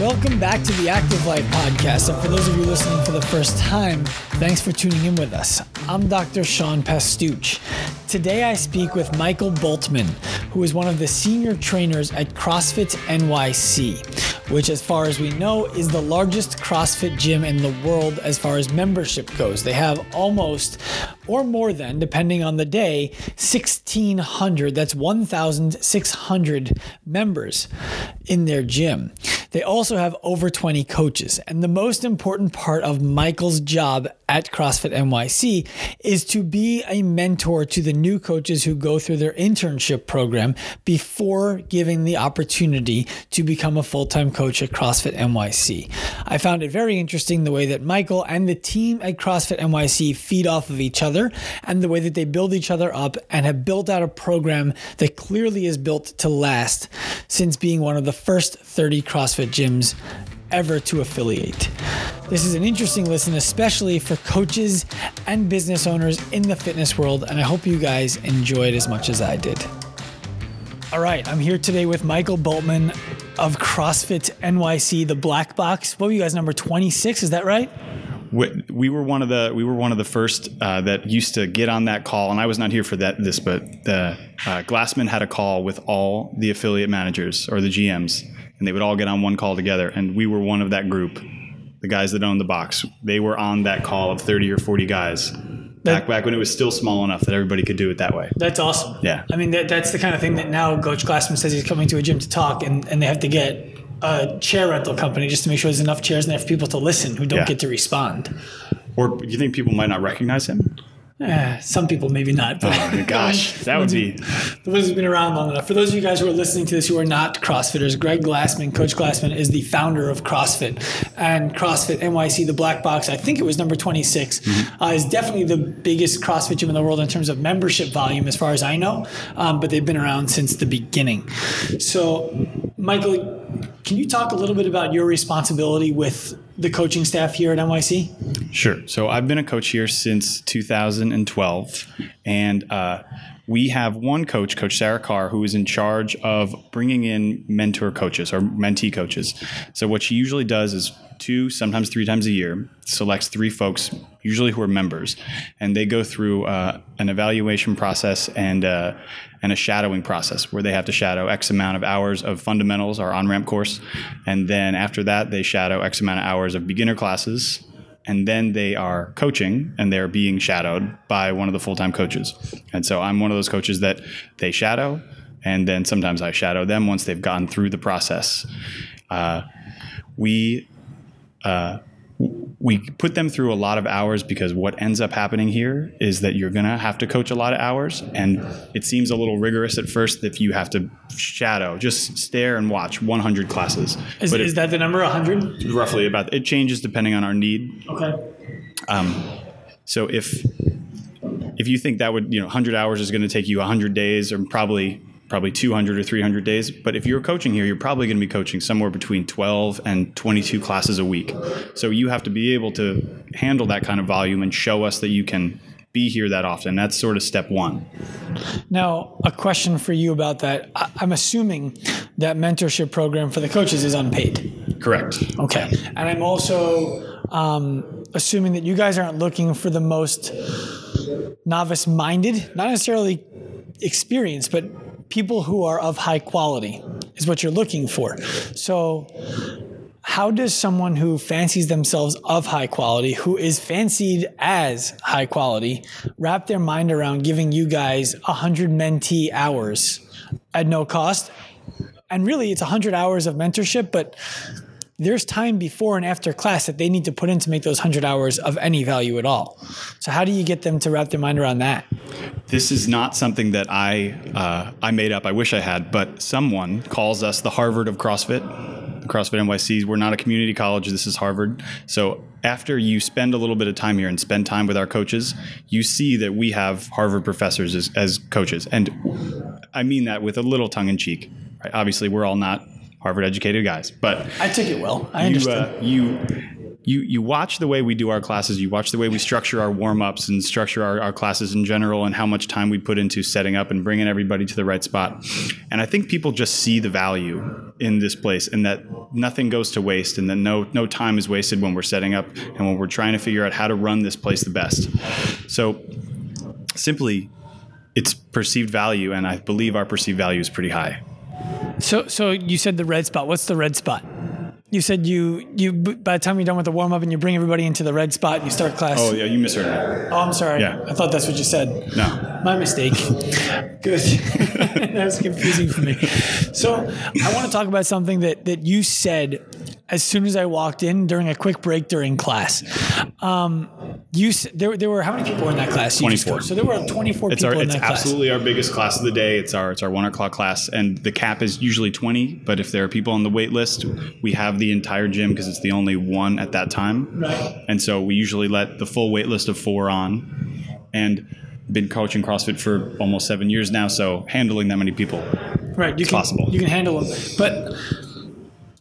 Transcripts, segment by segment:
Welcome back to the Active Life podcast. And for those of you listening for the first time, thanks for tuning in with us. I'm Dr. Sean Pastuch. Today I speak with Michael Bultman, who is one of the senior trainers at CrossFit NYC, which, as far as we know, is the largest CrossFit gym in the world as far as membership goes. They have almost, or more than, depending on the day, 1,600, that's 1,600 members in their gym. They also have over 20 coaches. And the most important part of Michael's job at CrossFit NYC is to be a mentor to the new coaches who go through their internship program before giving the opportunity to become a full time coach at CrossFit NYC. I found it very interesting the way that Michael and the team at CrossFit NYC feed off of each other and the way that they build each other up and have built out a program that clearly is built to last since being one of the first 30 CrossFit gyms ever to affiliate. This is an interesting listen, especially for coaches and business owners in the fitness world, and I hope you guys enjoyed as much as I did. All right, I'm here today with Michael Bultman of CrossFit NYC, the Black Box. What were you guys, number 26? Is that right? We, we were one of the we were one of the first uh, that used to get on that call, and I was not here for that this, but the uh, Glassman had a call with all the affiliate managers or the GMs, and they would all get on one call together, and we were one of that group. The guys that owned the box, they were on that call of thirty or forty guys. Back, back when it was still small enough that everybody could do it that way. That's awesome. Yeah. I mean, that, that's the kind of thing that now Coach Glassman says he's coming to a gym to talk, and, and they have to get a chair rental company just to make sure there's enough chairs in there for people to listen who don't Yeah. get to respond. Or do you think people might not recognize him? Eh, some people maybe not. But Oh, gosh, that would be. the ones who've been around long enough. For those of you guys who are listening to this who are not CrossFitters, Greg Glassman, Coach Glassman, is the founder of CrossFit. And CrossFit NYC, the black box, I think it was number 26, Mm-hmm. uh, is definitely the biggest CrossFit gym in the world in terms of membership volume, as far as I know. Um, but they've been around since the beginning. So, Michael, can you talk a little bit about your responsibility with the coaching staff here at NYC? Sure. So I've been a coach here since 2012, and uh, we have one coach, Coach Sarah Carr, who is in charge of bringing in mentor coaches or mentee coaches. So what she usually does is two, sometimes three times a year, selects three folks, usually who are members, and they go through uh, an evaluation process and uh, and a shadowing process where they have to shadow X amount of hours of fundamentals, our on ramp course, and then after that they shadow X amount of hours of beginner classes. And then they are coaching and they're being shadowed by one of the full-time coaches. And so i'm one of those coaches that they shadow and then sometimes i shadow them once they've gone through the process. Uh, we uh, we put them through a lot of hours because what ends up happening here is that you're going to have to coach a lot of hours and it seems a little rigorous at first if you have to shadow just stare and watch 100 classes Is, But is it- that the number 100? roughly about it changes depending on our need Okay. Um, so if if you think that would you know 100 hours is going to take you 100 days or probably probably 200 or 300 days but if you're coaching here you're probably going to be coaching somewhere between 12 and 22 classes a week so you have to be able to handle that kind of volume and show us that you can be here that often that's sort of step one Now, a question for you about that. I'm assuming that mentorship program for the coaches is unpaid. correct Okay. And I'm also um, assuming that you guys aren't looking for the most novice minded, not necessarily experienced, but people who are of high quality is what you're looking for. So, how does someone who fancies themselves of high quality, who is fancied as high quality, wrap their mind around giving you guys 100 mentee hours at no cost? And really, it's 100 hours of mentorship, but there's time before and after class that they need to put in to make those 100 hours of any value at all. So, how do you get them to wrap their mind around that? This is not something that I uh, I made up. I wish I had, but someone calls us the Harvard of CrossFit. CrossFit NYC. We're not a community college. This is Harvard. So after you spend a little bit of time here and spend time with our coaches, you see that we have Harvard professors as, as coaches, and I mean that with a little tongue in cheek. Right? Obviously, we're all not Harvard educated guys, but I took it well. I you, understand. uh, you you you watch the way we do our classes you watch the way we structure our warm-ups and structure our, our classes in general and how much time we put into setting up and bringing everybody to the right spot and i think people just see the value in this place and that nothing goes to waste and that no no time is wasted when we're setting up and when we're trying to figure out how to run this place the best. So simply it's perceived value and I believe our perceived value is pretty high. So, so you said the red spot. What's the red spot? You said you you by the time you're done with the warm up and you bring everybody into the red spot, you start class. Oh yeah, you misheard me. Oh, I'm sorry. Yeah. I thought that's what you said. No. My mistake. Good. that was confusing for me. So I want to talk about something that that you said as soon as I walked in during a quick break during class. Um, you there there were how many people were in that class? 24. So there were 24 people our in it's that class. absolutely our biggest class of the day. It's our it's our one o'clock class, and the cap is usually twenty. But if there are people on the wait list, we have the entire gym because it's the only one at that time. Right. And so we usually let the full wait list of four on, and been coaching CrossFit for almost seven years now. So handling that many people, Right. You can, possible. You can handle them. But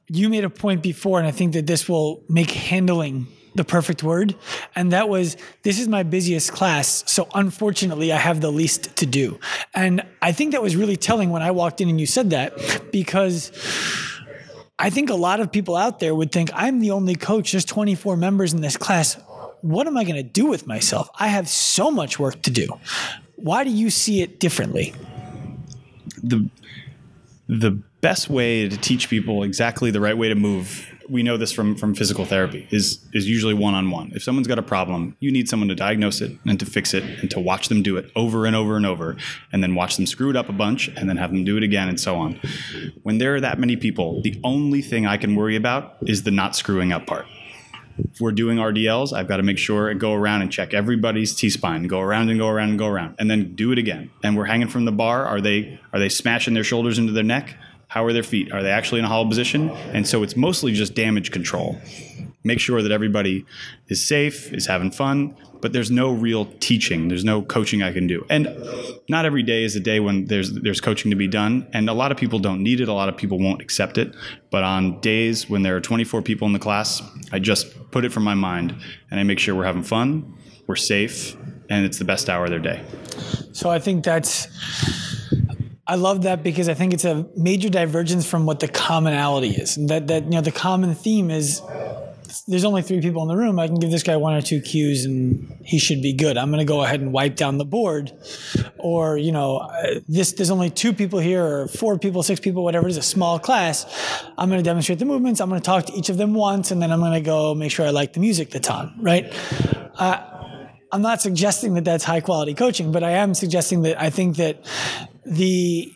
you made a point before, and I think that this will make handling the perfect word. And that was this is my busiest class. So unfortunately, I have the least to do. And I think that was really telling when I walked in and you said that because. I think a lot of people out there would think I'm the only coach. There's 24 members in this class. What am I going to do with myself? I have so much work to do. Why do you see it differently? the the best way to teach people exactly the right way to move we know this from from physical therapy is is usually one on one if someone's got a problem you need someone to diagnose it and to fix it and to watch them do it over and over and over and then watch them screw it up a bunch and then have them do it again and so on. When there are that many people the only thing i can worry about is the not screwing up part if we're doing RDLs, I've got to make sure and go around and check everybody's T spine, go around and go around and go around, and then do it again. And we're hanging from the bar. Are they are they smashing their shoulders into their neck? How are their feet? Are they actually in a hollow position? And so it's mostly just damage control. Make sure that everybody is safe, is having fun, but there's no real teaching. There's no coaching I can do. And not every day is a day when there's there's coaching to be done. And a lot of people don't need it. A lot of people won't accept it. But on days when there are 24 people in the class, I just put it from my mind and I make sure we're having fun, we're safe, and it's the best hour of their day. So I think that's. I love that because I think it's a major divergence from what the commonality is. That that you know the common theme is there's only three people in the room. I can give this guy one or two cues and he should be good. I'm going to go ahead and wipe down the board. Or, you know, uh, this there's only two people here or four people, six people, whatever it is, a small class. I'm going to demonstrate the movements. I'm going to talk to each of them once and then I'm going to go make sure I like the music that's on, right? Uh, I'm not suggesting that that's high quality coaching, but I am suggesting that I think that the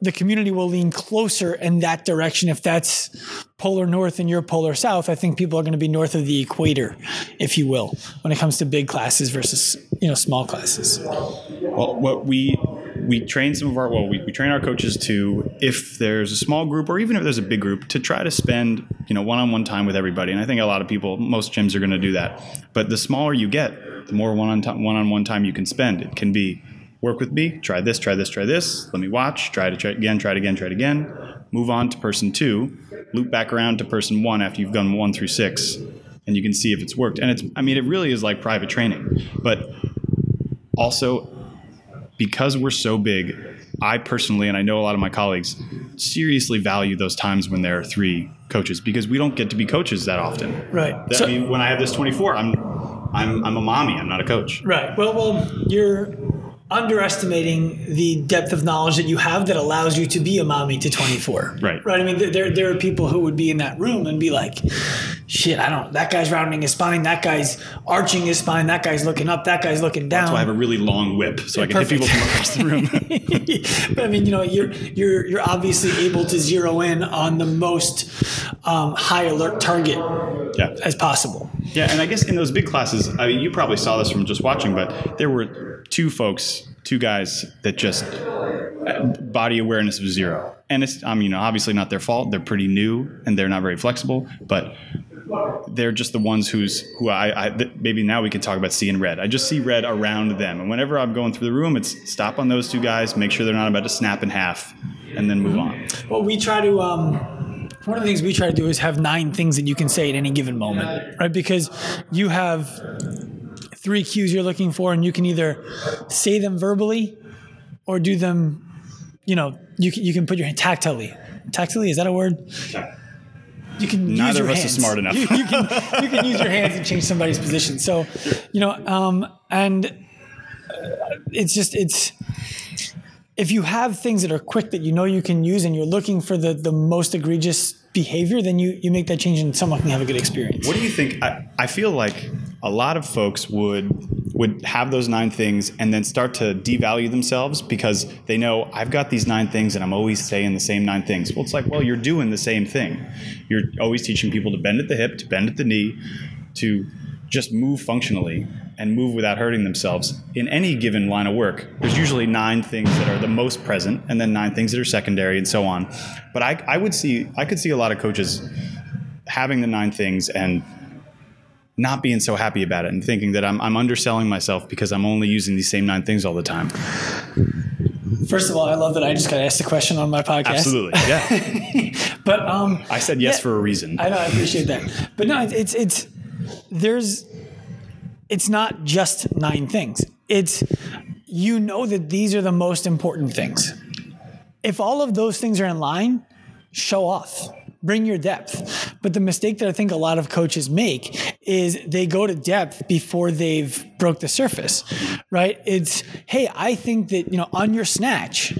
the community will lean closer in that direction if that's polar north and you're polar south i think people are going to be north of the equator if you will when it comes to big classes versus you know small classes Well, what we we train some of our well, we, we train our coaches to if there's a small group or even if there's a big group to try to spend you know one-on-one time with everybody. And I think a lot of people, most gyms are going to do that. But the smaller you get, the more one-on one-on-one time you can spend. It can be work with me, try this, try this, try this. Let me watch, try to try it again, try it again, try it again. Move on to person two, loop back around to person one after you've done one through six, and you can see if it's worked. And it's, I mean, it really is like private training, but also because we're so big, I personally, and I know a lot of my colleagues, seriously value those times when there are three coaches because we don't get to be coaches that often. right That, I mean, when I have this 24, I'm, I'm, I'm a mommy. I'm not a coach. right well well you're underestimating the depth of knowledge that you have that allows you to be a mommy to 24 Right. right i mean there, there, are people who would be in that room and be like shit i don't that guy's rounding his spine that guy's arching his spine that guy's looking up that guy's looking down So I have a really long whip, so I can hit people from across the room. but I mean, you know, you're you're you're obviously able to zero in on the most um, high alert target yeah. as possible. Yeah, and I guess in those big classes, I mean, you probably saw this from just watching, but there were two folks, two guys that just body awareness was zero. And it's, I mean, obviously not their fault. They're pretty new and they're not very flexible, but they're just the ones who's who I, I th- maybe now we can talk about seeing red. I just see red around them, and whenever I'm going through the room, it's stop on those two guys, make sure they're not about to snap in half, and then move on. Well, we try to. Um, one of the things we try to do is have nine things that you can say at any given moment, right? Because you have three cues you're looking for, and you can either say them verbally or do them. You know, you can, you can put your hand tactilely. tactically. Is that a word? You can Neither use your of us is smart enough. You, you can you can use your hands and change somebody's position. So, you know, um, and it's just it's if you have things that are quick that you know you can use and you're looking for the the most egregious behavior, then you you make that change and someone can have a good experience. What do you think? I, I feel like a lot of folks would would have those nine things and then start to devalue themselves because they know I've got these nine things and I'm always saying the same nine things. Well, it's like, well, you're doing the same thing. You're always teaching people to bend at the hip, to bend at the knee, to just move functionally and move without hurting themselves. In any given line of work, there's usually nine things that are the most present and then nine things that are secondary and so on. But I, I would see I could see a lot of coaches having the nine things and not being so happy about it and thinking that I'm, I'm underselling myself because I'm only using these same nine things all the time. First of all, I love that I just got asked a question on my podcast. Absolutely. Yeah. But um, I said yes Yeah. for a reason. I know, I appreciate that. But no, it's it's there's it's not just nine things. It's you know that these are the most important things. If all of those things are in line, show off. Bring your depth. But the mistake that I think a lot of coaches make is they go to depth before they've broke the surface. Right? It's hey, I think that, you know, on your snatch,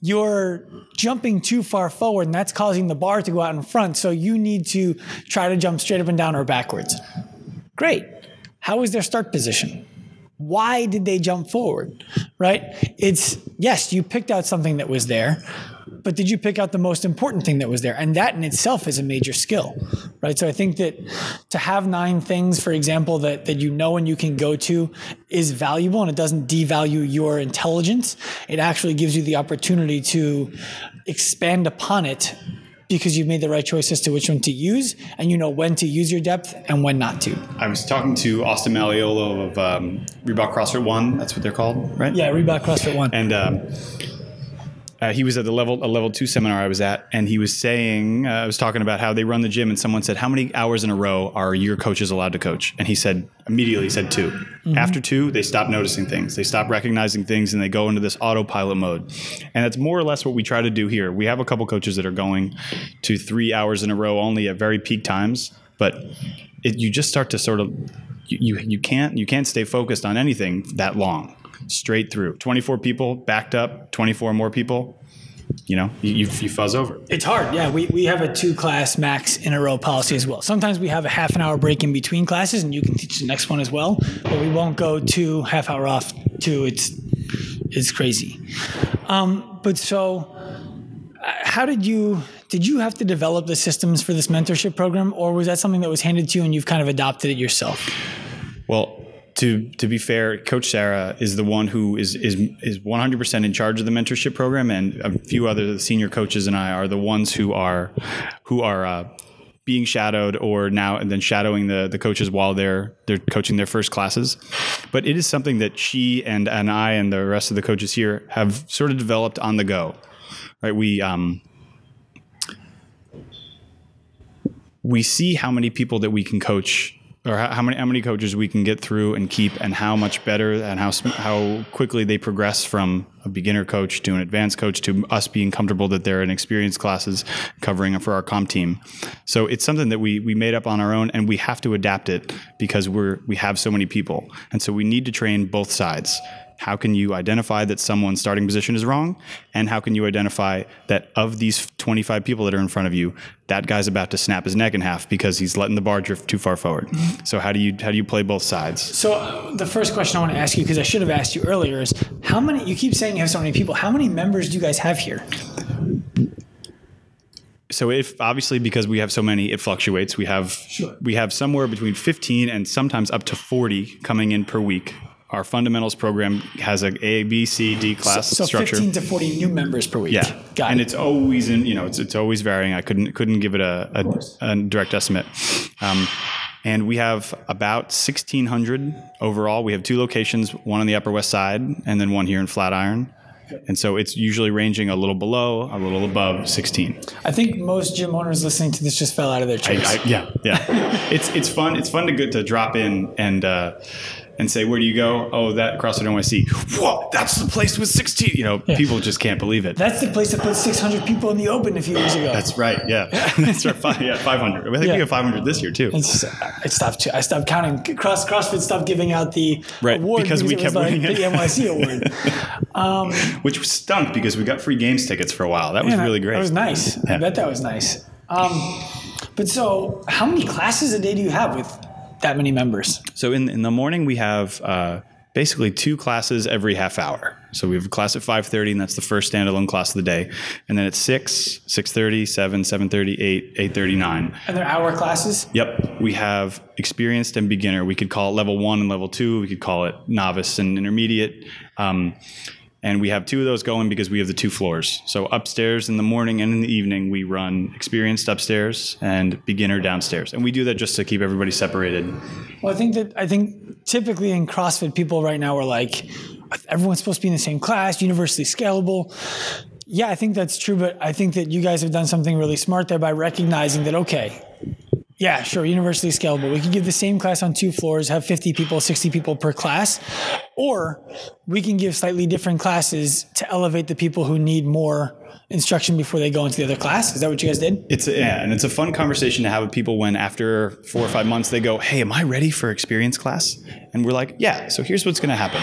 you're jumping too far forward and that's causing the bar to go out in front. So you need to try to jump straight up and down or backwards. Great. How is their start position? Why did they jump forward? Right? It's yes, you picked out something that was there, but did you pick out the most important thing that was there? And that in itself is a major skill. Right? So I think that to have nine things, for example, that, that you know and you can go to is valuable and it doesn't devalue your intelligence. It actually gives you the opportunity to expand upon it because you've made the right choice as to which one to use and you know when to use your depth and when not to. I was talking to Austin Malleolo of um, Reebok CrossFit One. That's what they're called, right? Yeah, Reebok CrossFit One. And um, uh, he was at the level a level two seminar I was at, and he was saying uh, I was talking about how they run the gym, and someone said, "How many hours in a row are your coaches allowed to coach?" And he said immediately he said 2 After two, they stop noticing things, they stop recognizing things, and they go into this autopilot mode. And that's more or less what we try to do here. We have a couple coaches that are going to three hours in a row only at very peak times, but it, you just start to sort of you, you you can't you can't stay focused on anything that long straight through 24 people backed up 24 more people you know you, you, you fuzz over It's hard. Yeah, we, we have a two class max in a row policy as well. Sometimes we have a half an hour break in between classes and you can teach the next one as well, but we won't go two half hour off two. It's it's crazy. Um, but so uh, how did you did you have to develop the systems for this mentorship program or was that something that was handed to you and you've kind of adopted it yourself? well to to be fair coach sarah is the one who is is is 100% in charge of the mentorship program and a few other senior coaches and i are the ones who are who are uh, being shadowed or now and then shadowing the the coaches while they're they're coaching their first classes. But it is something that she and and I and the rest of the coaches here have sort of developed on the go right? We um we see how many people that we can coach or how many how many coaches we can get through and keep and how much better and how how quickly they progress from a beginner coach to an advanced coach to us being comfortable that they're in experienced classes covering for our comp team. So it's something that we we made up on our own and we have to adapt it because we're we have so many people. And so we need to train both sides. How can you identify that someone's starting position is wrong? And how can you identify that of these 25 people that are in front of you, that guy's about to snap his neck in half because he's letting the bar drift too far forward? So how do you how do you play both sides? So uh, the first question I want to ask you, because I should have asked you earlier, is how many? You keep saying you have so many people. How many members do you guys have here? So if obviously because we have so many, it fluctuates. We have Sure. we have somewhere between 15 and sometimes up to 40 coming in per week. Our fundamentals program has a A, B, C, D class So structure. 15 to 40 new members per week. Yeah, got and it. it's always in you know it's it's always varying. I couldn't couldn't give it a, a, a direct estimate. Um, and we have about 1,600 overall. We have two locations, one on the Upper West Side and then one here in Flatiron. And so it's usually ranging a little below, a little above 16. I think most gym owners listening to this just fell out of their chairs. I, yeah, yeah. it's it's fun. It's fun to get to drop in and uh, and say, "Where do you go?" Oh, that CrossFit NYC. Whoa, that's the place with 16. You know, people just can't believe it. That's the place that put 600 people in the open a few years ago. That's right. Yeah, that's right. Five, yeah, 500. I think Yeah. we have 500 this year too. It's, I stopped. I stopped counting. Cross CrossFit stopped giving out the Right, award because we it was kept like winning it. the NYC award. which stunk because we got free games tickets for a while. That was Yeah, really great. That was nice. I bet that was nice. Um, but so, how many classes a day do you have with that many members? So in in the morning we have uh, basically two classes every half hour. So we have a class at 5:30 and that's the first standalone class of the day. And then at 6, 6:30, 7, 7:30, 8, 8:30, 9. And they're hour classes. Yep, we have experienced and beginner. We could call it level 1 and level 2, we could call it novice and intermediate. Um, and we have two of those going because we have the two floors. So upstairs in the morning and in the evening, we run experienced upstairs and beginner downstairs. And we do that just to keep everybody separated. Well, I think that I think typically in CrossFit, people right now are like, everyone's supposed to be in the same class, universally scalable. Yeah, I think that's true, but I think that you guys have done something really smart there by recognizing that okay, yeah, sure, universally scalable. We can give the same class on two floors, have 50 people, 60 people per class, or we can give slightly different classes to elevate the people who need more instruction before they go into the other class. Is that what you guys did? It's a, yeah, and it's a fun conversation to have with people when after four or five months they go, "Hey, am I ready for experience class?" And we're like, "Yeah." So here's what's going to happen: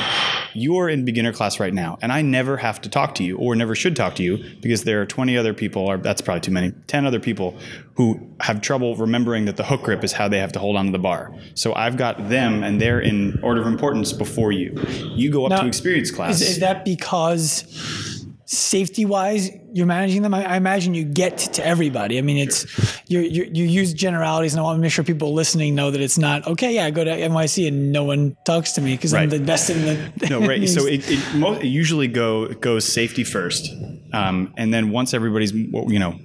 you're in beginner class right now, and I never have to talk to you, or never should talk to you, because there are 20 other people, or that's probably too many, 10 other people who have trouble remembering that the hook grip is how they have to hold onto the bar. So I've got them, and they're in order of importance before you. You go up Now, to experience class. Is, is that because safety wise you're managing them? I, I imagine you get to everybody. I mean, it's you you you use generalities, and I want to make sure people listening know that it's not okay. Yeah, I go to NYC and no one talks to me because I'm the best in the. No, right. So it, it, mo- it usually go goes safety first, um, and then once everybody's you know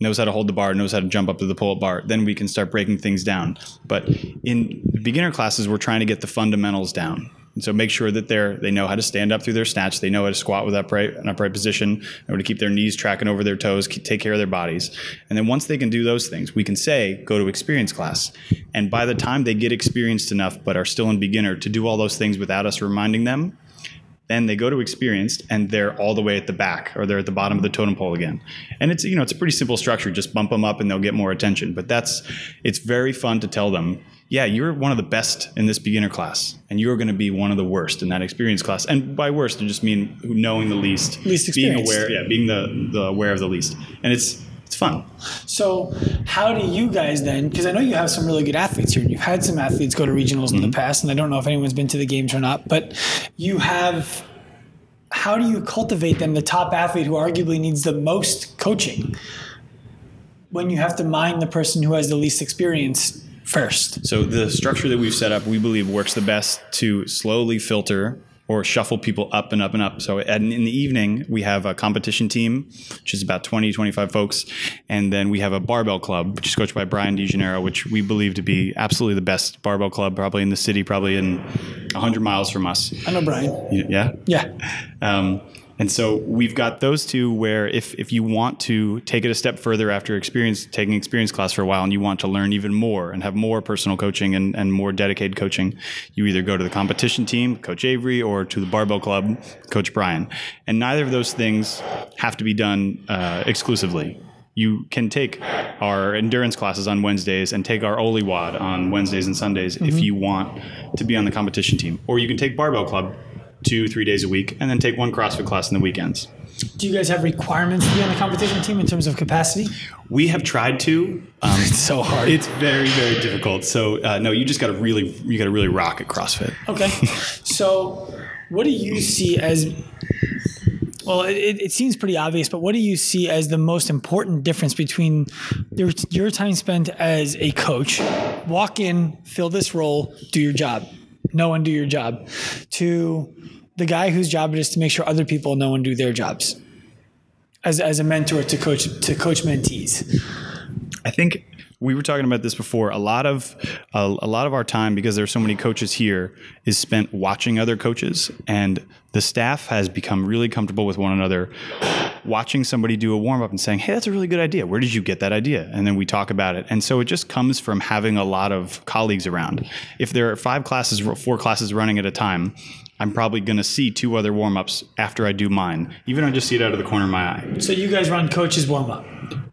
knows how to hold the bar, knows how to jump up to the pull-up bar, then we can start breaking things down. But in beginner classes, we're trying to get the fundamentals down. And so make sure that they're they know how to stand up through their snatch, they know how to squat with upright an upright position, know to keep their knees tracking over their toes, keep, take care of their bodies. And then once they can do those things, we can say go to experience class. And by the time they get experienced enough but are still in beginner to do all those things without us reminding them, then they go to experienced and they're all the way at the back or they're at the bottom of the totem pole again and it's you know it's a pretty simple structure just bump them up and they'll get more attention but that's it's very fun to tell them yeah you're one of the best in this beginner class and you're going to be one of the worst in that experience class and by worst i just mean knowing the least Least being aware yeah being the the aware of the least and it's it's fun So, how do you guys then? Because I know you have some really good athletes here, and you've had some athletes go to regionals in the mm-hmm. past, and I don't know if anyone's been to the games or not, but you have. How do you cultivate them, the top athlete who arguably needs the most coaching, when you have to mind the person who has the least experience first? So the structure that we've set up, we believe works the best to slowly filter or shuffle people up and up and up. So at, in the evening, we have a competition team, which is about 20, 25 folks. And then we have a barbell club, which is coached by Brian DeGenero, which we believe to be absolutely the best barbell club, probably in the city, probably in 100 miles from us. I know Brian. Yeah? Yeah. Um, and so we've got those two where if, if you want to take it a step further after experience taking experience class for a while and you want to learn even more and have more personal coaching and, and more dedicated coaching, you either go to the competition team, Coach Avery, or to the barbell club, Coach Brian. And neither of those things have to be done uh, exclusively. You can take our endurance classes on Wednesdays and take our Oliwad on Wednesdays and Sundays if you want to be on the competition team. Or you can take barbell club two, three days a week, and then take one CrossFit class in the weekends. Do you guys have requirements to be on the competition team in terms of capacity? We have tried to. Um, It's so hard. it's very, very difficult. So uh, no, you just got to really, you got to really rock at CrossFit. Okay. so, what do you see as? Well, it, it seems pretty obvious, but what do you see as the most important difference between your, your time spent as a coach, walk in, fill this role, do your job, know and do your job, to the guy whose job it is to make sure other people know and do their jobs, as, as a mentor to coach to coach mentees. I think we were talking about this before. A lot of a lot of our time, because there's so many coaches here, is spent watching other coaches, and the staff has become really comfortable with one another. watching somebody do a warm up and saying, "Hey, that's a really good idea. Where did you get that idea?" And then we talk about it. And so it just comes from having a lot of colleagues around. If there are five classes, four classes running at a time, I'm probably going to see two other warm ups after I do mine, even if I just see it out of the corner of my eye. So you guys run coaches warm up.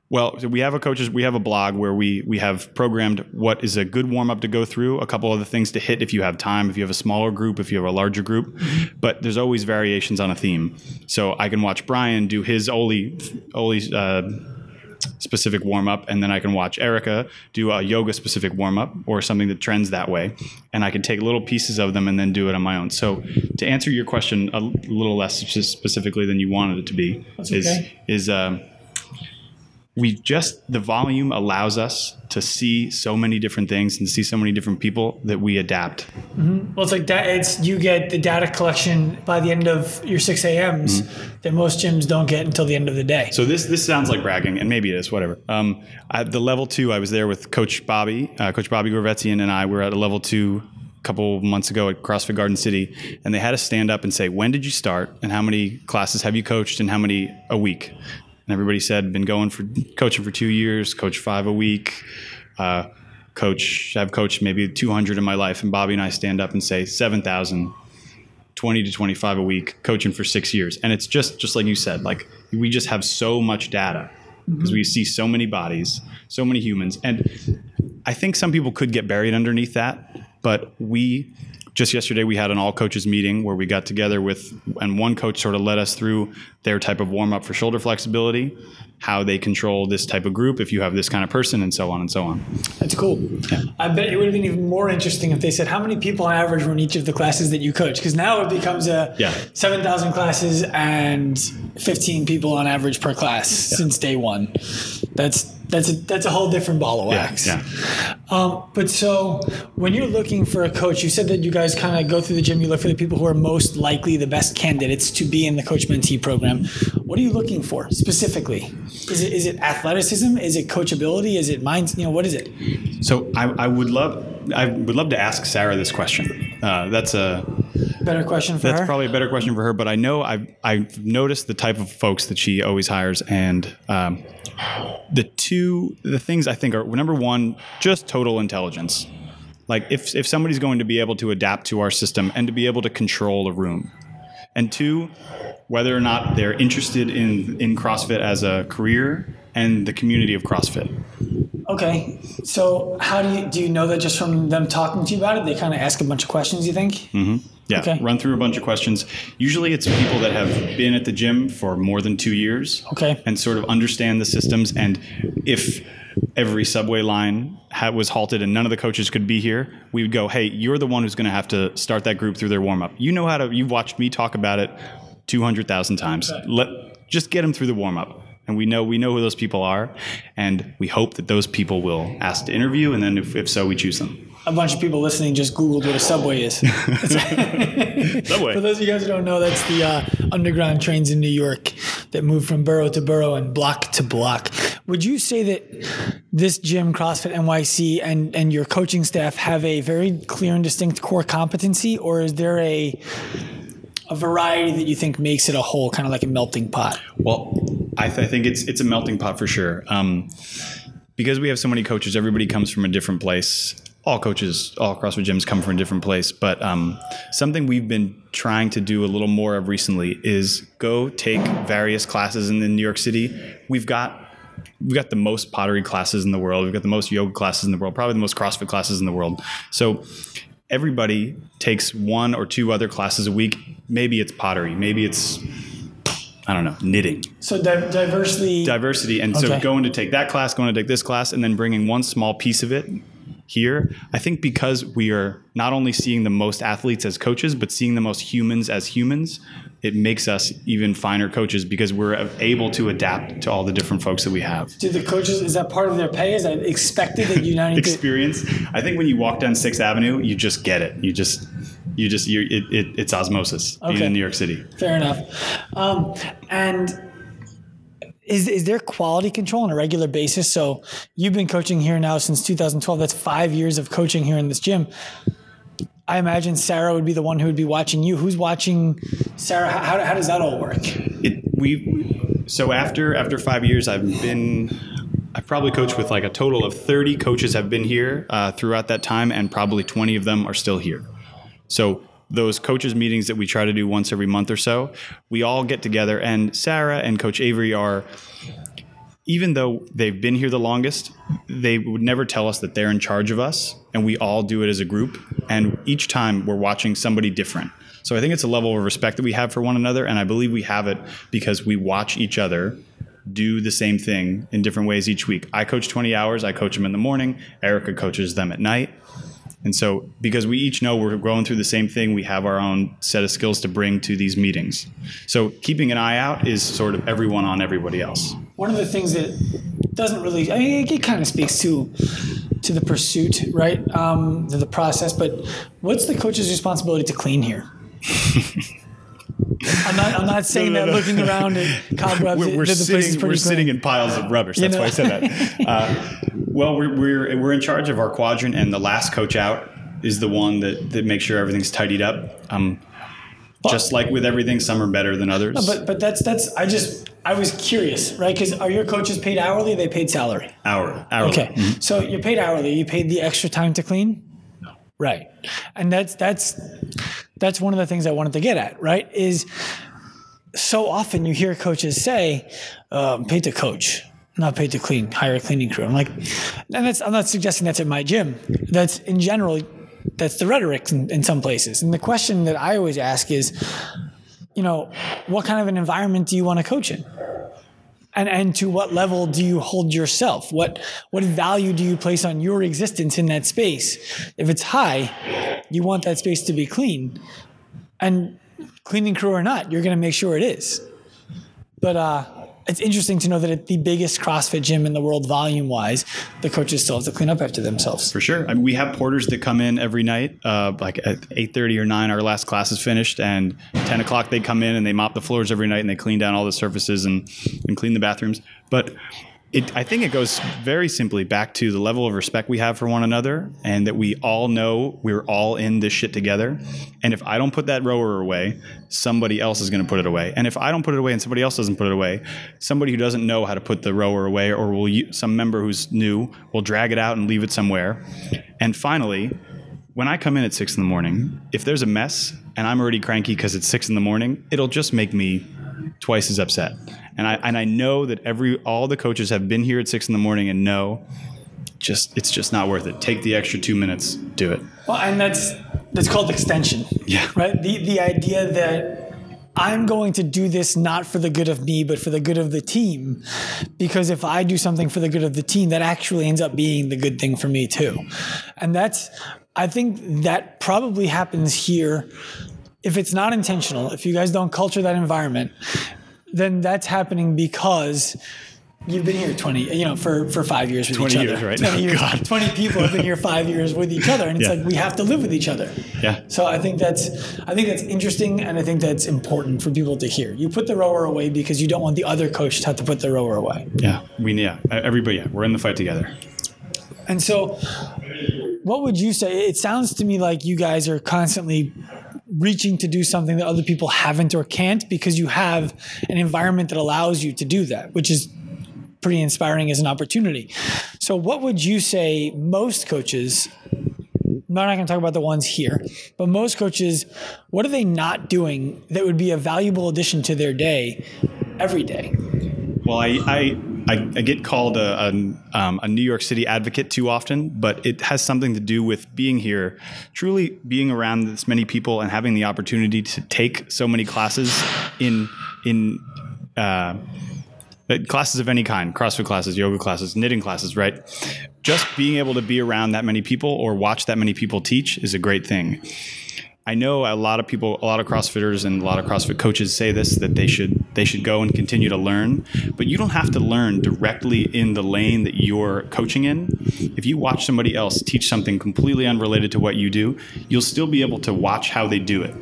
Well, so we have a coaches, we have a blog where we we have programmed what is a good warm up to go through, a couple other things to hit if you have time, if you have a smaller group, if you have a larger group. But there's always variations on a theme. So I can watch Brian do his Oli Oli uh, specific warm up, and then I can watch Erica do a yoga specific warm up or something that trends that way, and I can take little pieces of them and then do it on my own. So to answer your question a little less specifically than you wanted it to be, That's is okay. is um, we just the volume allows us to see so many different things and see so many different people that we adapt. Well, it's like that. It's you get the data collection by the end of your six a.m.s that most gyms don't get until the end of the day. So this this sounds like bragging, and maybe it is. Whatever. Um, at the level two, I was there with Coach Bobby, uh, Coach Bobby Gorvetzian, and I were at a level two a couple months ago at CrossFit Garden City, and they had us stand up and say, "When did you start? And how many classes have you coached? And how many a week?" And everybody said, "Been going for coaching for two years, coach five a week." Uh, coach, I've coached maybe 200 in my life, and Bobby and I stand up and say 7,000 20 to 25 a week coaching for six years and it's just just like you said like we just have so much data because we see so many bodies so many humans and i think some people could get buried underneath that but we just yesterday we had an all coaches meeting where we got together with and one coach sort of led us through their type of warm up for shoulder flexibility how they control this type of group if you have this kind of person and so on and so on That's cool. I bet it would have been even more interesting if they said how many people on average were in each of the classes that you coach. Because now it becomes a Yeah. seven thousand classes and fifteen people on average per class since day one. That's that's a that's a whole different ball of wax. yeah Um, but so when you're looking for a coach, you said that you guys kind of go through the gym. You look for the people who are most likely the best candidates to be in the coach mentee program. What are you looking for specifically? Is it is it athleticism? Is it coachability? Is it mind? You know, what is it? so i, I would love i would love to ask sarah this question uh, that's a Better question for That's her. probably a better question for her, but I know I've, I've noticed the type of folks that she always hires. And um, the two, the things I think are number one, just total intelligence. Like if, if somebody's going to be able to adapt to our system and to be able to control a room. And two, whether or not they're interested in, in CrossFit as a career and the community of CrossFit. okay. So how do you do you know that just from them talking to you about it? They kind of ask a bunch of questions. You think? Mm-hmm. Yeah, Okay. run through a bunch of questions. Usually it's people that have been at the gym for more than two years. Okay. And sort of understand the systems. And if every subway line ha- was halted and none of the coaches could be here, we would go, hey, you're the one who's going to have to start that group through their warm up. You know how to, you've watched me talk about it 200,000 times. Let, just get them through the warm up. And we know we know who those people are, and we hope that those people will ask to interview, and then if, if so, we choose them. A bunch of people listening just Googled what a subway is. Subway. For those of you guys who don't know, that's the uh, underground trains in New York that move from borough to borough and block to block. Would you say that this gym, CrossFit NYC, and and your coaching staff have a very clear and distinct core competency, or is there a a variety that you think makes it a whole, kind of like a melting pot? Well, I, th- I think it's it's a melting pot for sure. Um, because we have so many coaches, everybody comes from a different place. All coaches, all CrossFit gyms come from a different place. But um, something we've been trying to do a little more of recently is go take various classes in, in New York City. We've got we've got the most pottery classes in the world. We've got the most yoga classes in the world. Probably the most CrossFit classes in the world. So everybody takes one or two other classes a week. Maybe it's pottery. Maybe it's I don't know knitting So di- diversity. diversity. And Okay. so going to take that class, going to take this class, and then bringing one small piece of it here. I think because we are not only seeing the most athletes as coaches, but seeing the most humans as humans, it makes us even finer coaches because we're able to adapt to all the different folks that we have. do the coaches is that part of their pay? Is that expected that you now? Experience. I think when you walk down Sixth Avenue, you just get it. You just, you just, you're, it, it, it's osmosis being Okay. in New York City. Fair enough. Um, and is is there quality control on a regular basis? So you've been coaching here now since 2012. That's five years of coaching here in this gym. I imagine Sarah would be the one who would be watching you. Who's watching Sarah? How, how does that all work? it we So after after five years, I've been I've probably coached with like a total of 30 coaches have been here uh, throughout that time, and probably 20 of them are still here. So those coaches meetings that we try to do once every month or so, we all get together, and Sarah and Coach Avery are. Even though they've been here the longest, they would never tell us that they're in charge of us, and we all do it as a group. And each time we're watching somebody different. So I think it's a level of respect that we have for one another, and I believe we have it because we watch each other do the same thing in different ways each week. I coach 20 hours, I coach them in the morning, Erica coaches them at night. And so, because we each know we're going through the same thing, we have our own set of skills to bring to these meetings. So, keeping an eye out is sort of everyone on everybody else. One of the things that doesn't really, I mean, it kind of speaks to to the pursuit, right? Um, to the process. But what's the coach's responsibility to clean here? I'm not. I'm not saying No, no, that no. looking around at cobwebs. we're, we're that the place is sitting, we're sitting in piles of rubbish. That's know? why I said that. Uh, well, we're, we're, we're in charge of our quadrant, and the last coach out is the one that, that makes sure everything's tidied up. Um, just like with everything, some are better than others. But but that's that's. I just I was curious, right? Because are your coaches paid hourly? Or they paid salary. hour, hour. Okay, so you're paid hourly. You paid the extra time to clean. No. Right. And that's that's that's one of the things I wanted to get at, right? Is so often you hear coaches say, I'm paid to coach, not paid to clean, hire a cleaning crew. I'm like, and that's I'm not suggesting that's at my gym. That's in general, that's the rhetoric in, in some places. And the question that I always ask is, you know, what kind of an environment do you want to coach in? and and to what level do you hold yourself what what value do you place on your existence in that space if it's high you want that space to be clean and cleaning crew or not you're going to make sure it is but uh it's interesting to know that at the biggest CrossFit gym in the world, volume wise, the coaches still have to clean up after themselves. For sure. I mean, we have porters that come in every night, uh, like at eight thirty or nine. Our last class is finished, and ten o'clock they come in and they mop the floors every night and they clean down all the surfaces and, and clean the bathrooms. But it, I think it goes very simply back to the level of respect we have for one another, and that we all know we're all in this shit together. And if I don't put that rower away, somebody else is going to put it away. And if I don't put it away and somebody else doesn't put it away, somebody who doesn't know how to put the rower away, or will u- some member who's new will drag it out and leave it somewhere. And finally, when I come in at six in the morning, if there's a mess and I'm already cranky because it's six in the morning, it'll just make me twice as upset. And I and I know that every all the coaches have been here at six in the morning and know just it's just not worth it. Take the extra two minutes, do it. Well, and that's that's called extension. Yeah. Right. The the idea that I'm going to do this not for the good of me, but for the good of the team, because if I do something for the good of the team, that actually ends up being the good thing for me too, and that's I think that probably happens here. If it's not intentional, if you guys don't culture that environment, then that's happening because you've been here 20 you know for for five years with 20 each years, other right? 20 Oh, years God. 20 people have been here five years with each other and it's Yeah. like we have to live with each other Yeah. so I think that's I think that's interesting and I think that's important for people to hear. You put the rower away because you don't want the other coach to have to put the rower away. Yeah. We yeah. Everybody yeah, we're in the fight together. And so what would you say? It sounds to me like you guys are constantly reaching to do something that other people haven't or can't because you have an environment that allows you to do that, which is pretty inspiring as an opportunity. So what would you say most coaches I'm not going to talk about the ones here, but most coaches, what are they not doing that would be a valuable addition to their day every day? Well, I I, I, I get called a, a, um, a New York City advocate too often, but it has something to do with being here, truly being around this many people and having the opportunity to take so many classes in in. Uh, classes of any kind CrossFit classes, yoga classes, knitting classes, right? Just being able to be around that many people or watch that many people teach is a great thing. I know a lot of people, a lot of CrossFitters and a lot of CrossFit coaches say this that they should they should go and continue to learn, but you don't have to learn directly in the lane that you're coaching in. If you watch somebody else teach something completely unrelated to what you do, you'll still be able to watch how they do it.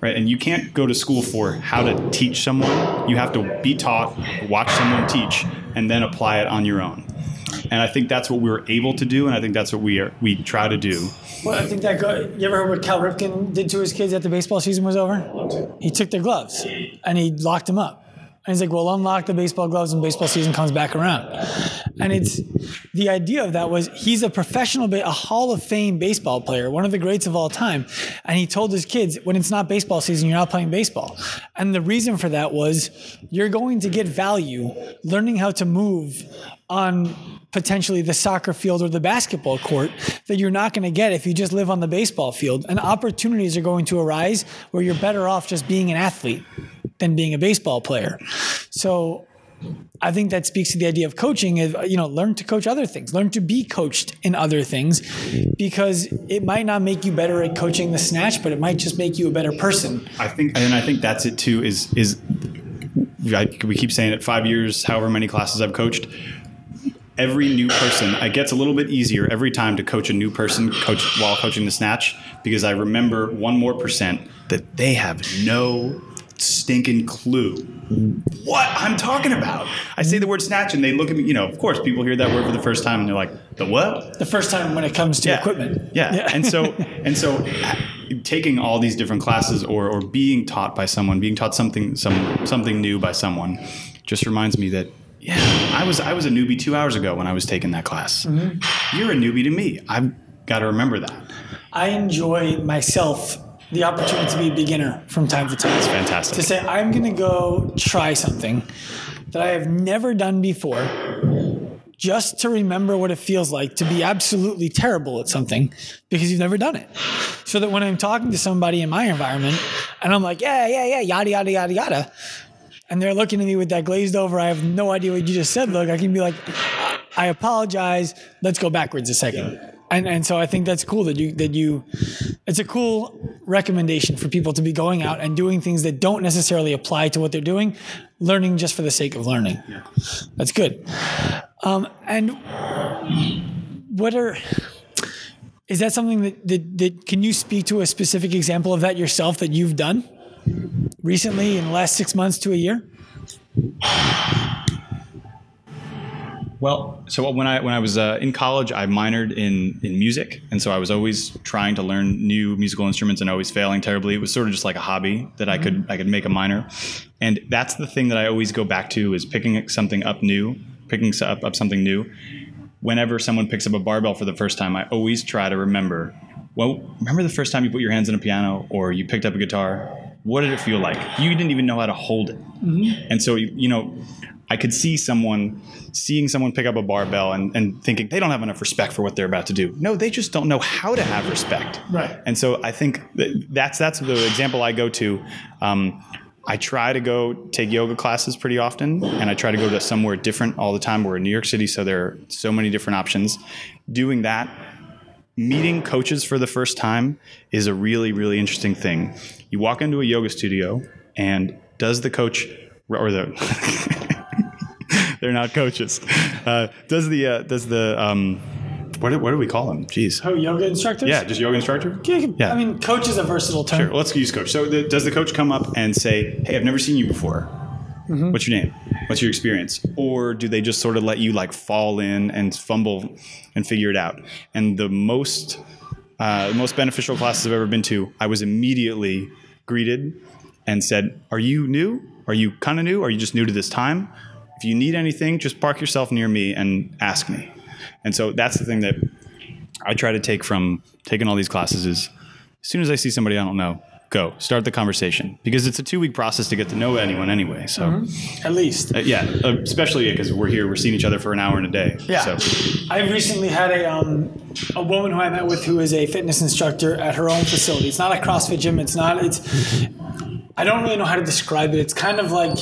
Right? And you can't go to school for how to teach someone. You have to be taught, watch someone teach, and then apply it on your own. And I think that's what we were able to do, and I think that's what we are we try to do. Well, I think that go, you ever heard what Cal Ripken did to his kids after baseball season was over? He took their gloves and he locked them up. And he's like, well, unlock the baseball gloves when baseball season comes back around. And it's the idea of that was he's a professional, a Hall of Fame baseball player, one of the greats of all time. And he told his kids, when it's not baseball season, you're not playing baseball. And the reason for that was you're going to get value learning how to move on potentially the soccer field or the basketball court that you're not going to get if you just live on the baseball field. And opportunities are going to arise where you're better off just being an athlete than being a baseball player. So I think that speaks to the idea of coaching is you know learn to coach other things learn to be coached in other things because it might not make you better at coaching the snatch but it might just make you a better person I think and I think that's it too is is I, we keep saying it 5 years however many classes I've coached every new person it gets a little bit easier every time to coach a new person coach while coaching the snatch because I remember one more percent that they have no stinking clue what I'm talking about. I say the word snatch and they look at me, you know, of course people hear that word for the first time and they're like, the what? the first time when it comes to Yeah. equipment Yeah. And so and so taking all these different classes or or being taught by someone, being taught something some something new by someone just reminds me that yeah, I was I was a newbie 2 hours ago when I was taking that class. Mm-hmm. You're a newbie to me. I've got to remember that. I enjoy myself the opportunity to be a beginner from time to time. It's fantastic. To say, I'm going to go try something that I have never done before, just to remember what it feels like to be absolutely terrible at something because you've never done it. So that when I'm talking to somebody in my environment and I'm like, yeah, yeah, yeah, yada, yada, yada, yada, and they're looking at me with that glazed over, I have no idea what you just said, look, I can be like, I apologize. Let's go backwards a second. And, and so I think that's cool that you that you it's a cool recommendation for people to be going out and doing things that don't necessarily apply to what they're doing, learning just for the sake of learning. Yeah. That's good. Um, and what are is that something that, that that can you speak to a specific example of that yourself that you've done recently in the last six months to a year? Well, so when I when I was uh, in college, I minored in in music, and so I was always trying to learn new musical instruments and always failing terribly. It was sort of just like a hobby that I could I could make a minor, and that's the thing that I always go back to is picking something up new, picking up, up something new. Whenever someone picks up a barbell for the first time, I always try to remember. Well, remember the first time you put your hands on a piano or you picked up a guitar? What did it feel like? You didn't even know how to hold it, and so you know. I could see someone seeing someone pick up a barbell and, and thinking they don't have enough respect for what they're about to do. No, they just don't know how to have respect. Right. And so I think that's that's the example I go to. Um, I try to go take yoga classes pretty often, and I try to go to somewhere different all the time. We're in New York City, so there are so many different options. Doing that, meeting coaches for the first time is a really, really interesting thing. You walk into a yoga studio, and does the coach or the they're not coaches? Uh, does the uh, does the um, what do, what do we call them? Jeez. Oh, yoga instructors? Yeah, just yoga instructor. Yeah. I mean, coach is a versatile term. Sure, let's use coach. So, the, does the coach come up and say, "Hey, I've never seen you before. What's your name? What's your experience?" Or do they just sort of let you like fall in and fumble and figure it out? And the most uh, the most beneficial classes I've ever been to, I was immediately greeted and said, "Are you new? Are you kind of new? Are you just new to this time? If you need anything, just park yourself near me and ask me." And so that's the thing that I try to take from taking all these classes is as soon as I see somebody I don't know, go start the conversation because it's a two week process to get to know anyone anyway. So At least. uh, yeah, especially because we're here, we're seeing each other for an hour in a day. Yeah. So I recently had a um, a woman who I met with who is a fitness instructor at her own facility. It's not a CrossFit gym. It's not. It's. I don't really know how to describe it. It's kind of like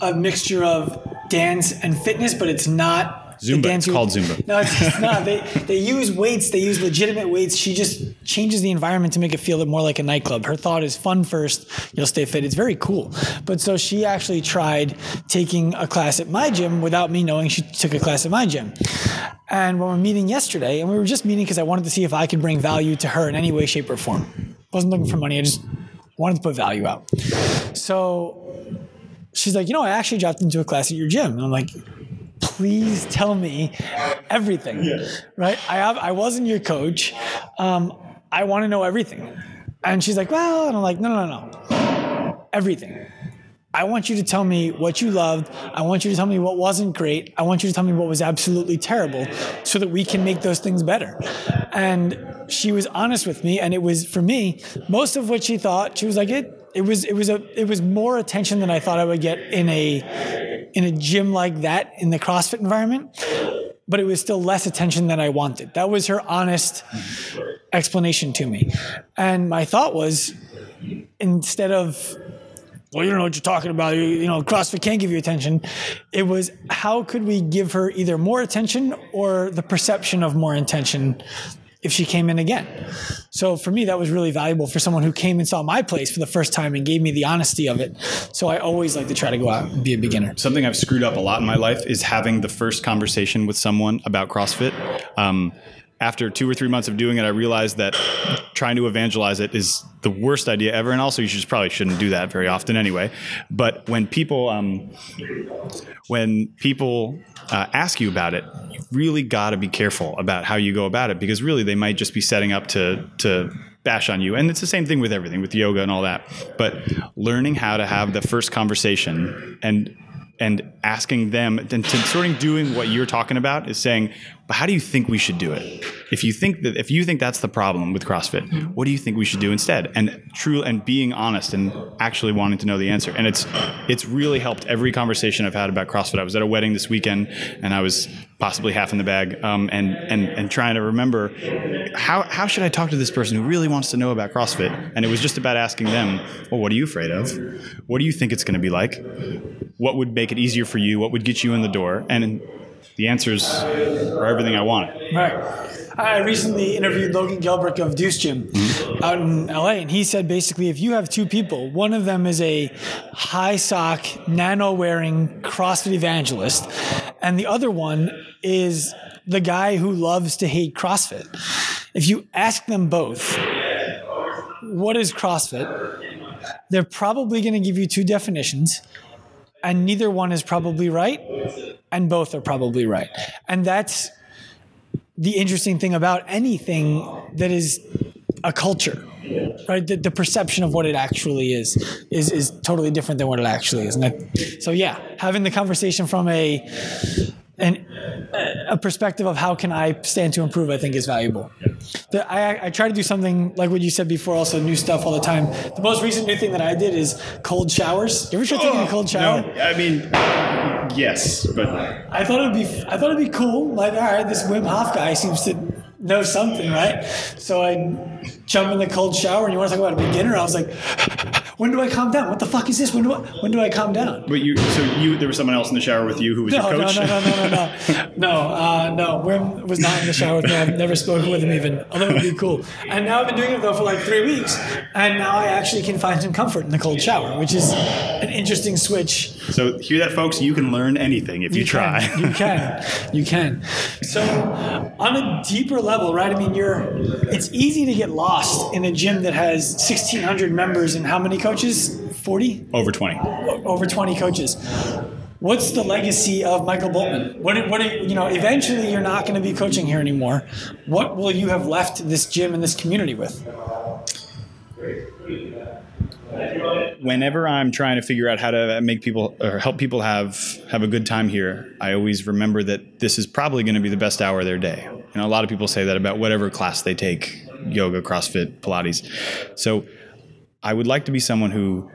a mixture of dance and fitness, but it's not. Zumba. It's you- called Zumba. No, it's, it's not. They they use weights. They use legitimate weights. She just changes the environment to make it feel more like a nightclub. Her thought is fun first, you'll stay fit. It's very cool. But so she actually tried taking a class at my gym without me knowing she took a class at my gym. And when we were meeting yesterday, and we were just meeting because I wanted to see if I could bring value to her in any way, shape, or form. Wasn't looking for money. I just wanted to put value out. So she's like, you know, I actually dropped into a class at your gym. And I'm like, please tell me everything. Right? I have I wasn't your coach. Um, I want to know everything. And she's like, well, and I'm like, no, no, no, no. Everything. I want you to tell me what you loved. I want you to tell me what wasn't great. I want you to tell me what was absolutely terrible so that we can make those things better. And she was honest with me and it was for me most of what she thought she was like it it was it was a it was more attention than I thought I would get in a in a gym like that in the CrossFit environment but it was still less attention than I wanted. That was her honest explanation to me. And my thought was instead of well, you don't know what you're talking about. You, you, know, CrossFit can't give you attention. It was how could we give her either more attention or the perception of more attention if she came in again. So for me, that was really valuable for someone who came and saw my place for the first time and gave me the honesty of it. So I always like to try to go out and be a beginner. Something I've screwed up a lot in my life is having the first conversation with someone about CrossFit. Um, after two or three months of doing it, I realized that trying to evangelize it is the worst idea ever. And also, you just probably shouldn't do that very often anyway. But when people, um, when people uh, ask you about it, you really got to be careful about how you go about it because really they might just be setting up to to bash on you. And it's the same thing with everything, with yoga and all that. But learning how to have the first conversation and and asking them and sort of doing what you're talking about is saying, but how do you think we should do it? If you think that if you think that's the problem with CrossFit, what do you think we should do instead? And true and being honest and actually wanting to know the answer. And it's it's really helped every conversation I've had about CrossFit. I was at a wedding this weekend and I was possibly half in the bag um, and and and trying to remember how how should I talk to this person who really wants to know about CrossFit? And it was just about asking them, well, what are you afraid of? What do you think it's going to be like? What would make it easier for you? What would get you in the door? And the answers are everything I wanted. Right. I recently interviewed Logan Gelbrich of Deuce Gym mm-hmm. out in LA, and he said basically if you have two people, one of them is a high sock, nano wearing CrossFit evangelist, and the other one is the guy who loves to hate CrossFit. If you ask them both, what is CrossFit? They're probably going to give you two definitions, and neither one is probably right and both are probably right. And that's the interesting thing about anything that is a culture, right? The, the, perception of what it actually is, is is totally different than what it actually is. That, so yeah, having the conversation from a and a perspective of how can I stand to improve, I think is valuable. The, I, I, try to do something like what you said before, also new stuff all the time. The most recent new thing that I did is cold showers. You ever try taking a cold shower? No, I mean, yes, but I thought it'd be I thought it'd be cool. Like, all right, this Wim Hof guy seems to know something, right? So I jump in the cold shower, and you want to talk about a beginner? I was like, when do I calm down? What the fuck is this? When do I when do I calm down? But you, so you, there was someone else in the shower with you who was no, your coach. No, no, no, no, no, no, no. Uh, no, Wim was not in the shower with me. I've never spoken with him even, although it'd be cool. And now I've been doing it though for like three weeks, and now I actually can find some comfort in the cold shower, which is an interesting switch. So hear that, folks. You can learn anything if you, you try. Can. You can. You can. So on a deeper level, right? I mean, you're. It's easy to get lost in a gym that has 1,600 members and how many coaches? 40? Over 20. Over 20 coaches. What's the legacy of Michael Bultman? What, what, you know, eventually you're not going to be coaching here anymore. What will you have left this gym and this community with? Whenever I'm trying to figure out how to make people or help people have have a good time here, I always remember that this is probably going to be the best hour of their day. You know, a lot of people say that about whatever class they take, yoga, CrossFit, Pilates. So I would like to be someone who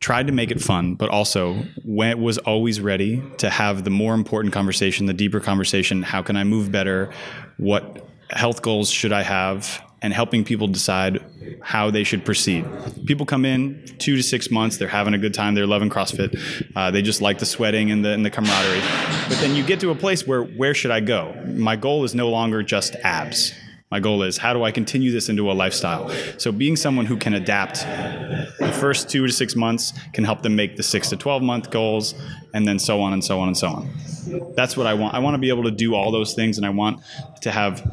tried to make it fun, but also when was always ready to have the more important conversation, the deeper conversation. How can I move better? What health goals should I have? And helping people decide how they should proceed. People come in two to six months, they're having a good time, they're loving CrossFit, uh, they just like the sweating and the, and the camaraderie. But then you get to a place where where should I go? My goal is no longer just abs my goal is how do I continue this into a lifestyle? So being someone who can adapt the first two to six months can help them make the six to 12 month goals and then so on and so on and so on. That's what I want. I want to be able to do all those things and I want to have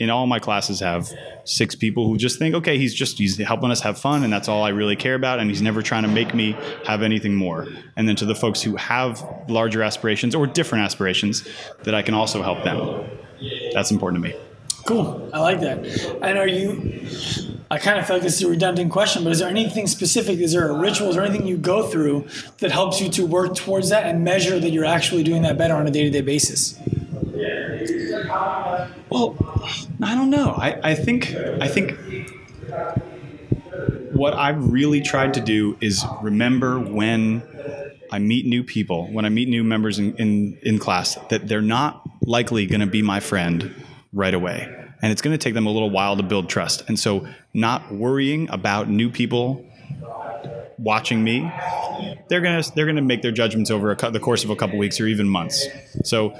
in all my classes have six people who just think, okay, he's just he's helping us have fun, and that's all I really care about, and he's never trying to make me have anything more. And then to the folks who have larger aspirations or different aspirations, that I can also help them. That's important to me. Cool. I like that. And are you? I kind of feel like this is a redundant question, but is there anything specific? Is there a ritual? Is there anything you go through that helps you to work towards that and measure that you're actually doing that better on a day to day basis? Well, I don't know. I, I think I think what I've really tried to do is remember when I meet new people, when I meet new members in, in, in class, that they're not likely going to be my friend right away. And it's going to take them a little while to build trust. And so, not worrying about new people watching me, they're gonna they're gonna make their judgments over a, the course of a couple weeks or even months. So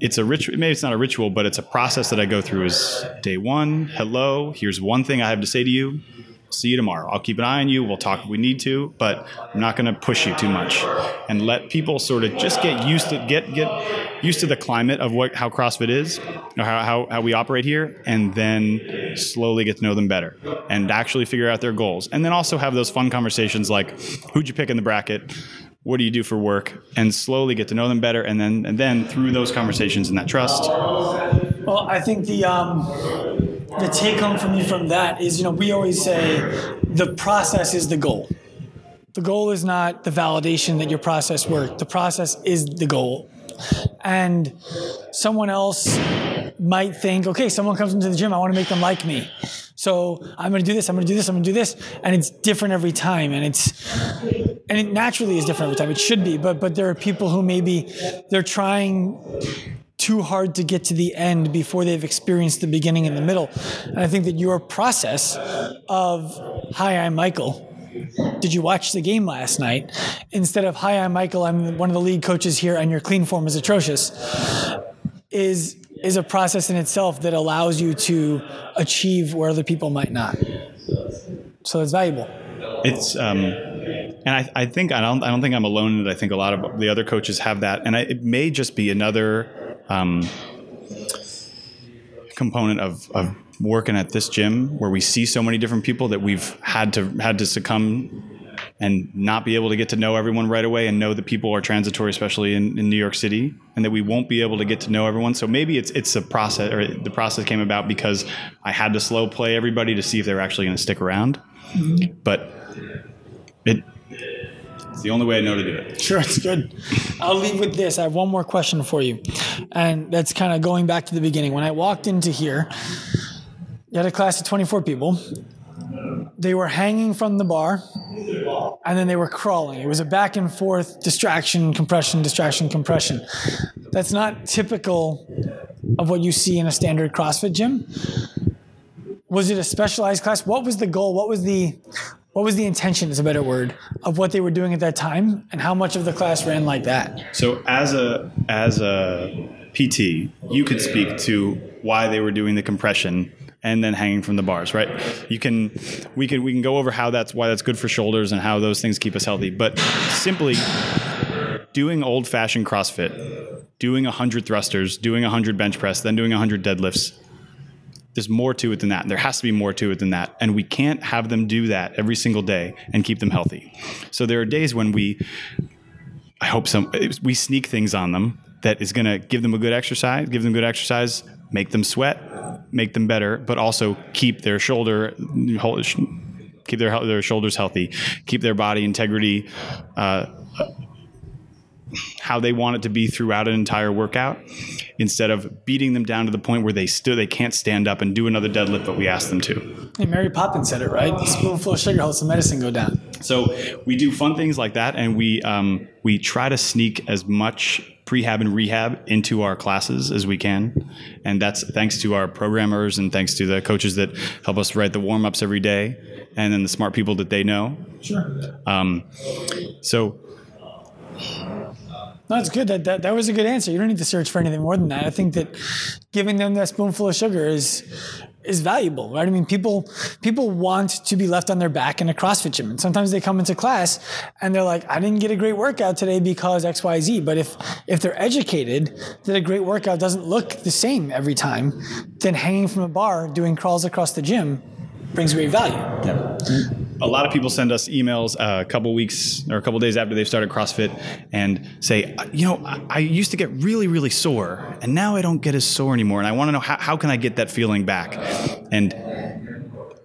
it's a ritual. Maybe it's not a ritual, but it's a process that I go through. Is day one, hello. Here's one thing I have to say to you. See you tomorrow. I'll keep an eye on you. We'll talk if we need to, but I'm not going to push you too much, and let people sort of just get used to get get used to the climate of what how CrossFit is, or how, how, how we operate here, and then slowly get to know them better and actually figure out their goals. And then also have those fun conversations like who'd you pick in the bracket? What do you do for work? And slowly get to know them better. And then and then through those conversations and that trust. Well, I think the um, the take home for me from that is, you know, we always say the process is the goal. The goal is not the validation that your process worked. The process is the goal and someone else might think, okay, someone comes into the gym, I want to make them like me. So I'm going to do this, I'm going to do this, I'm going to do this, and it's different every time, and it's and it naturally is different every time. It should be, but but there are people who maybe they're trying too hard to get to the end before they've experienced the beginning and the middle. And I think that your process of hi, I'm Michael did you watch the game last night? Instead of, hi, I'm Michael, I'm one of the league coaches here, and your clean form is atrocious, is is a process in itself that allows you to achieve where other people might not. So it's valuable. It's um, and I, I think I don't I don't think I'm alone in it. I think a lot of the other coaches have that, and I, it may just be another um, component of, of working at this gym where we see so many different people that we've had to had to succumb and not be able to get to know everyone right away and know that people are transitory, especially in, in New York City, and that we won't be able to get to know everyone. So maybe it's it's a process, or the process came about because I had to slow play everybody to see if they're actually going to stick around. Mm-hmm. But it it's the only way I know to do it. Sure, it's good. I'll leave with this. I have one more question for you, and that's kind of going back to the beginning. When I walked into here, you had a class of 24 people. They were hanging from the bar and then they were crawling. It was a back and forth distraction, compression, distraction, compression. That's not typical of what you see in a standard CrossFit gym. Was it a specialized class? What was the goal? What was the what was the intention is a better word of what they were doing at that time and how much of the class ran like that? So as a as a PT, you could speak to why they were doing the compression and then hanging from the bars, right? You can we can we can go over how that's why that's good for shoulders and how those things keep us healthy. But simply doing old fashioned CrossFit, doing 100 thrusters, doing 100 bench press, then doing 100 deadlifts. There's more to it than that. There has to be more to it than that. And we can't have them do that every single day and keep them healthy. So there are days when we I hope some we sneak things on them that is going to give them a good exercise, give them good exercise, make them sweat, make them better, but also keep their shoulder keep their their shoulders healthy, keep their body integrity. Uh, how they want it to be throughout an entire workout instead of beating them down to the point where they still they can't stand up and do another deadlift but we ask them to. Hey, Mary Poppins said it right. A spoonful of sugar helps the medicine go down. So we do fun things like that, and we um, we try to sneak as much prehab and rehab into our classes as we can. And that's thanks to our programmers and thanks to the coaches that help us write the warm ups every day and then the smart people that they know. Sure. Um, so. No, that's good. That, that that was a good answer. You don't need to search for anything more than that. I think that giving them that spoonful of sugar is is valuable, right? I mean, people people want to be left on their back in a CrossFit gym, and sometimes they come into class and they're like, "I didn't get a great workout today because X, Y, Z." But if if they're educated that a great workout doesn't look the same every time, then hanging from a bar doing crawls across the gym brings great value. Yeah. A lot of people send us emails uh, a couple weeks or a couple days after they've started CrossFit and say, uh, you know, I, I used to get really, really sore, and now I don't get as sore anymore, and I want to know how, how can I get that feeling back? And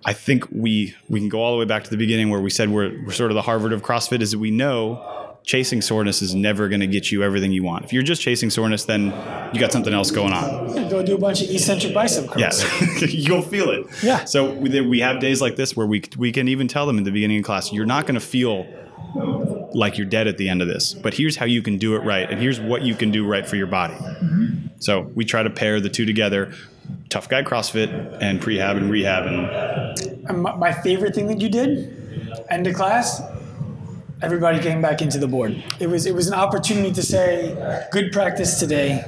I think we we can go all the way back to the beginning where we said we're, we're sort of the Harvard of CrossFit is that we know chasing soreness is never going to get you everything you want. If you're just chasing soreness, then you got something else going on. Go do a bunch of eccentric bicep curls. Yes, you'll feel it. Yeah. So we, we have days like this where we we can even tell them in the beginning of class, you're not going to feel like you're dead at the end of this, but here's how you can do it right, and here's what you can do right for your body. Mm-hmm. So we try to pair the two together. Tough guy CrossFit and prehab and rehab and. my favorite thing that you did, end of class, everybody came back into the board. It was it was an opportunity to say, good practice today.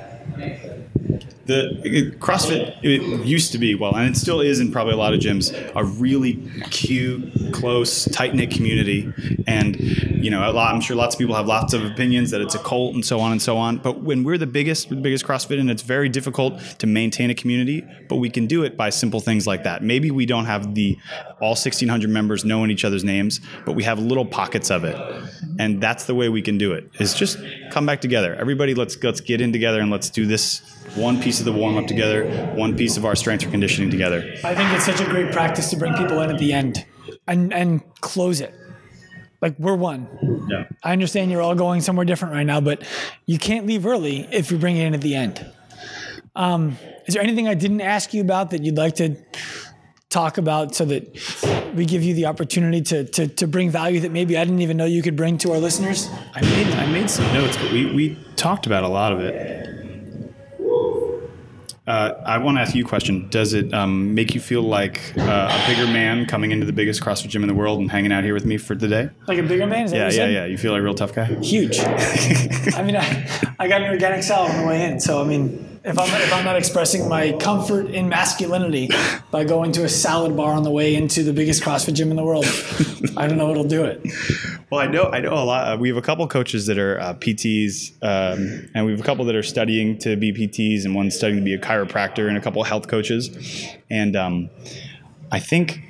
The it, CrossFit it used to be well, and it still is in probably a lot of gyms, a really cute, close, tight knit community. And you know, lot, I'm sure lots of people have lots of opinions that it's a cult and so on and so on. But when we're the biggest, the biggest CrossFit, and it's very difficult to maintain a community, but we can do it by simple things like that. Maybe we don't have the all 1,600 members knowing each other's names, but we have little pockets of it, and that's the way we can do it. Is just come back together. Everybody, let's let's get in together and let's do this one piece of the warm up together, one piece of our strength or conditioning together. I think it's such a great practice to bring people in at the end and and close it. Like we're one. Yeah. I understand you're all going somewhere different right now, but you can't leave early if you bring it in at the end. Um, is there anything I didn't ask you about that you'd like to talk about so that we give you the opportunity to, to, to bring value that maybe I didn't even know you could bring to our listeners? I made I made some notes, but we, we talked about a lot of it. Uh, I want to ask you a question. Does it um, make you feel like uh, a bigger man coming into the biggest CrossFit gym in the world and hanging out here with me for the day? Like a bigger man? Yeah, yeah, yeah. You feel like a real tough guy? Huge. I mean, I, I got an organic salad on the way in, so I mean, if I'm if I'm not expressing my comfort in masculinity by going to a salad bar on the way into the biggest CrossFit gym in the world, I don't know what'll do it. Well, I know I know a lot. Uh, we have a couple coaches that are uh, PTs, um, and we have a couple that are studying to be PTs, and one studying to be a chiropractor, and a couple health coaches. And um, I think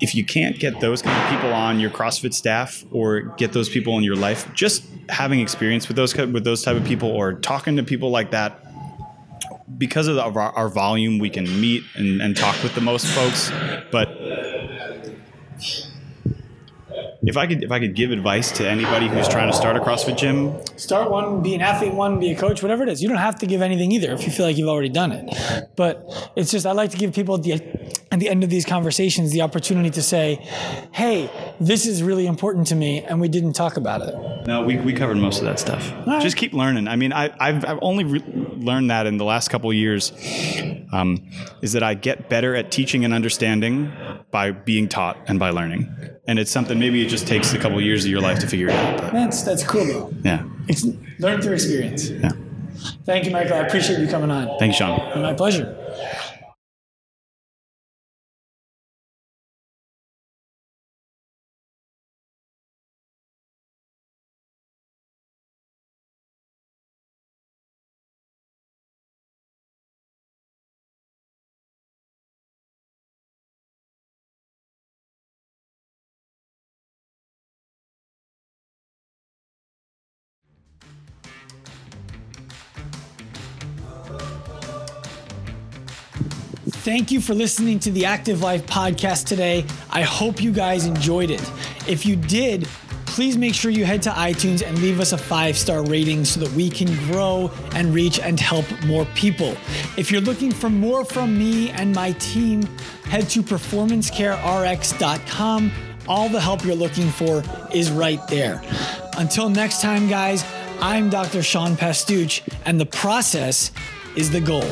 if you can't get those kind of people on your CrossFit staff or get those people in your life, just having experience with those with those type of people or talking to people like that. Because of, our, our volume, we can meet and, and talk with the most folks, but if I could if I could give advice to anybody who's trying to start a CrossFit gym, Start one, be an athlete one, be a coach, whatever it is. You don't have to give anything either if you feel like you've already done it. But it's just I like to give people at the at the end of these conversations the opportunity to say, "Hey, this is really important to me, and we didn't talk about it." no, we, we covered most of that stuff. right. Just keep learning. I mean, I, I've I've only re- learned that in the last couple of years, um, is that I get better at teaching and understanding by being taught and by learning, and it's something maybe just takes a couple of years of your life to figure it out. But That's that's cool though. yeah, It's learn through experience. yeah. Thank you, Michael. I appreciate you coming on. Thank you, Sean. My pleasure. Thank you for listening to the Active Life podcast today. I hope you guys enjoyed it. If you did, please make sure you head to iTunes and leave us a five star rating so that we can grow and reach and help more people. If you're looking for more from me and my team, head to performancecarerx.com. All the help you're looking for is right there. Until next time, guys, I'm Dr. Sean Pastuch, and the process is the goal.